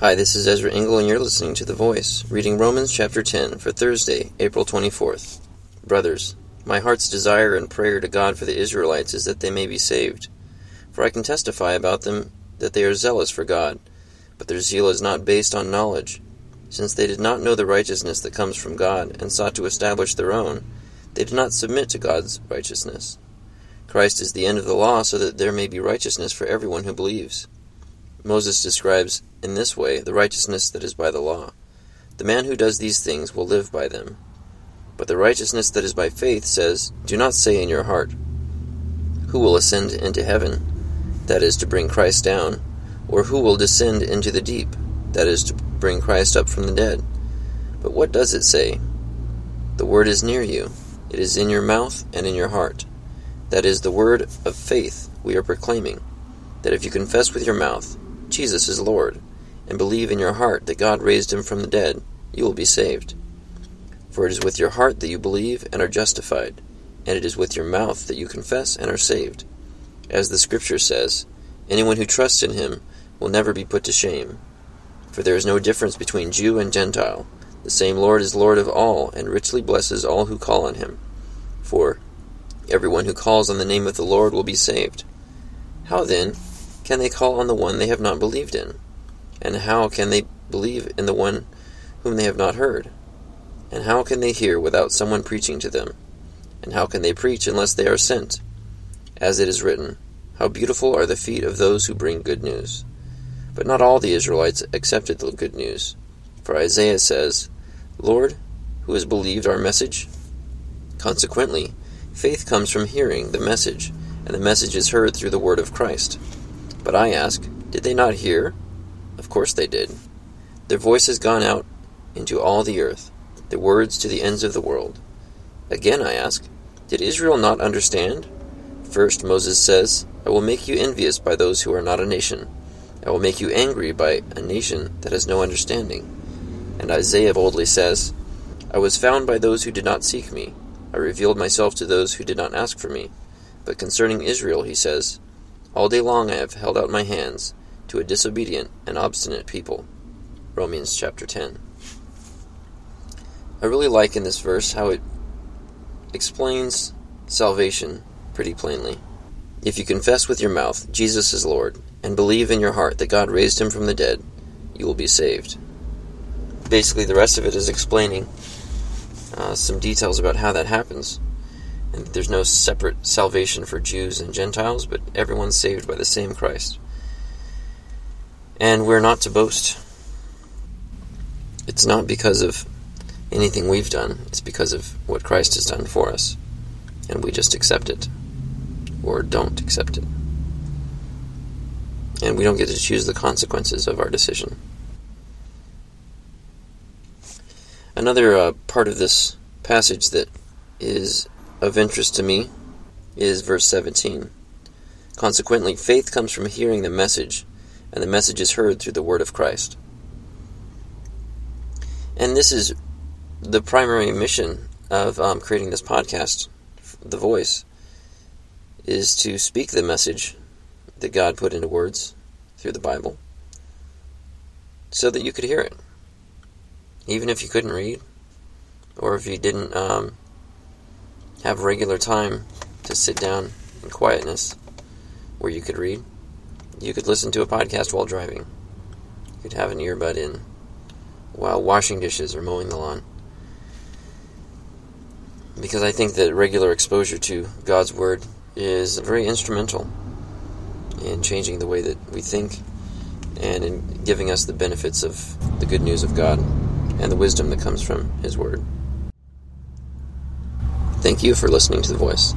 Hi, this is Ezra Engel, and you're listening to The Voice, reading Romans chapter 10 for Thursday, April 24th. Brothers, my heart's desire and prayer to God for the Israelites is that they may be saved. For I can testify about them that they are zealous for God, but their zeal is not based on knowledge. Since they did not know the righteousness that comes from God, and sought to establish their own, they did not submit to God's righteousness. Christ is the end of the law, so that there may be righteousness for everyone who believes. Moses describes in this way the righteousness that is by the law. The man who does these things will live by them. But the righteousness that is by faith says, Do not say in your heart, Who will ascend into heaven? That is, to bring Christ down. Or who will descend into the deep? That is, to bring Christ up from the dead. But what does it say? The word is near you, it is in your mouth and in your heart. That is the word of faith we are proclaiming. That if you confess with your mouth, Jesus is Lord, and believe in your heart that God raised him from the dead, you will be saved. For it is with your heart that you believe and are justified, and it is with your mouth that you confess and are saved. As the Scripture says, anyone who trusts in him will never be put to shame. For there is no difference between Jew and Gentile. The same Lord is Lord of all, and richly blesses all who call on him. For everyone who calls on the name of the Lord will be saved. How then can they call on the one they have not believed in? And how can they believe in the one whom they have not heard? And how can they hear without someone preaching to them? And how can they preach unless they are sent? As it is written, How beautiful are the feet of those who bring good news. But not all the Israelites accepted the good news. For Isaiah says, Lord, who has believed our message? Consequently, faith comes from hearing the message, and the message is heard through the word of Christ. But I ask, did they not hear? Of course they did. Their voice has gone out into all the earth, their words to the ends of the world. Again I ask, did Israel not understand? First Moses says, I will make you envious by those who are not a nation. I will make you angry by a nation that has no understanding. And Isaiah boldly says, I was found by those who did not seek me. I revealed myself to those who did not ask for me. But concerning Israel, he says, all day long I have held out my hands to a disobedient and obstinate people. Romans chapter 10. I really like in this verse how it explains salvation pretty plainly. If you confess with your mouth Jesus is Lord and believe in your heart that God raised him from the dead, you will be saved. Basically, the rest of it is explaining uh, some details about how that happens and there's no separate salvation for Jews and Gentiles, but everyone's saved by the same Christ. And we're not to boast. It's not because of anything we've done, it's because of what Christ has done for us. And we just accept it, or don't accept it. And we don't get to choose the consequences of our decision. Another uh, part of this passage that is of interest to me is verse 17. Consequently, faith comes from hearing the message, and the message is heard through the word of Christ. And this is the primary mission of um, creating this podcast, The Voice, is to speak the message that God put into words through the Bible so that you could hear it. Even if you couldn't read, or if you didn't um, have regular time to sit down in quietness where you could read. You could listen to a podcast while driving. You could have an earbud in while washing dishes or mowing the lawn. Because I think that regular exposure to God's Word is very instrumental in changing the way that we think and in giving us the benefits of the good news of God and the wisdom that comes from His Word. Thank you for listening to The Voice.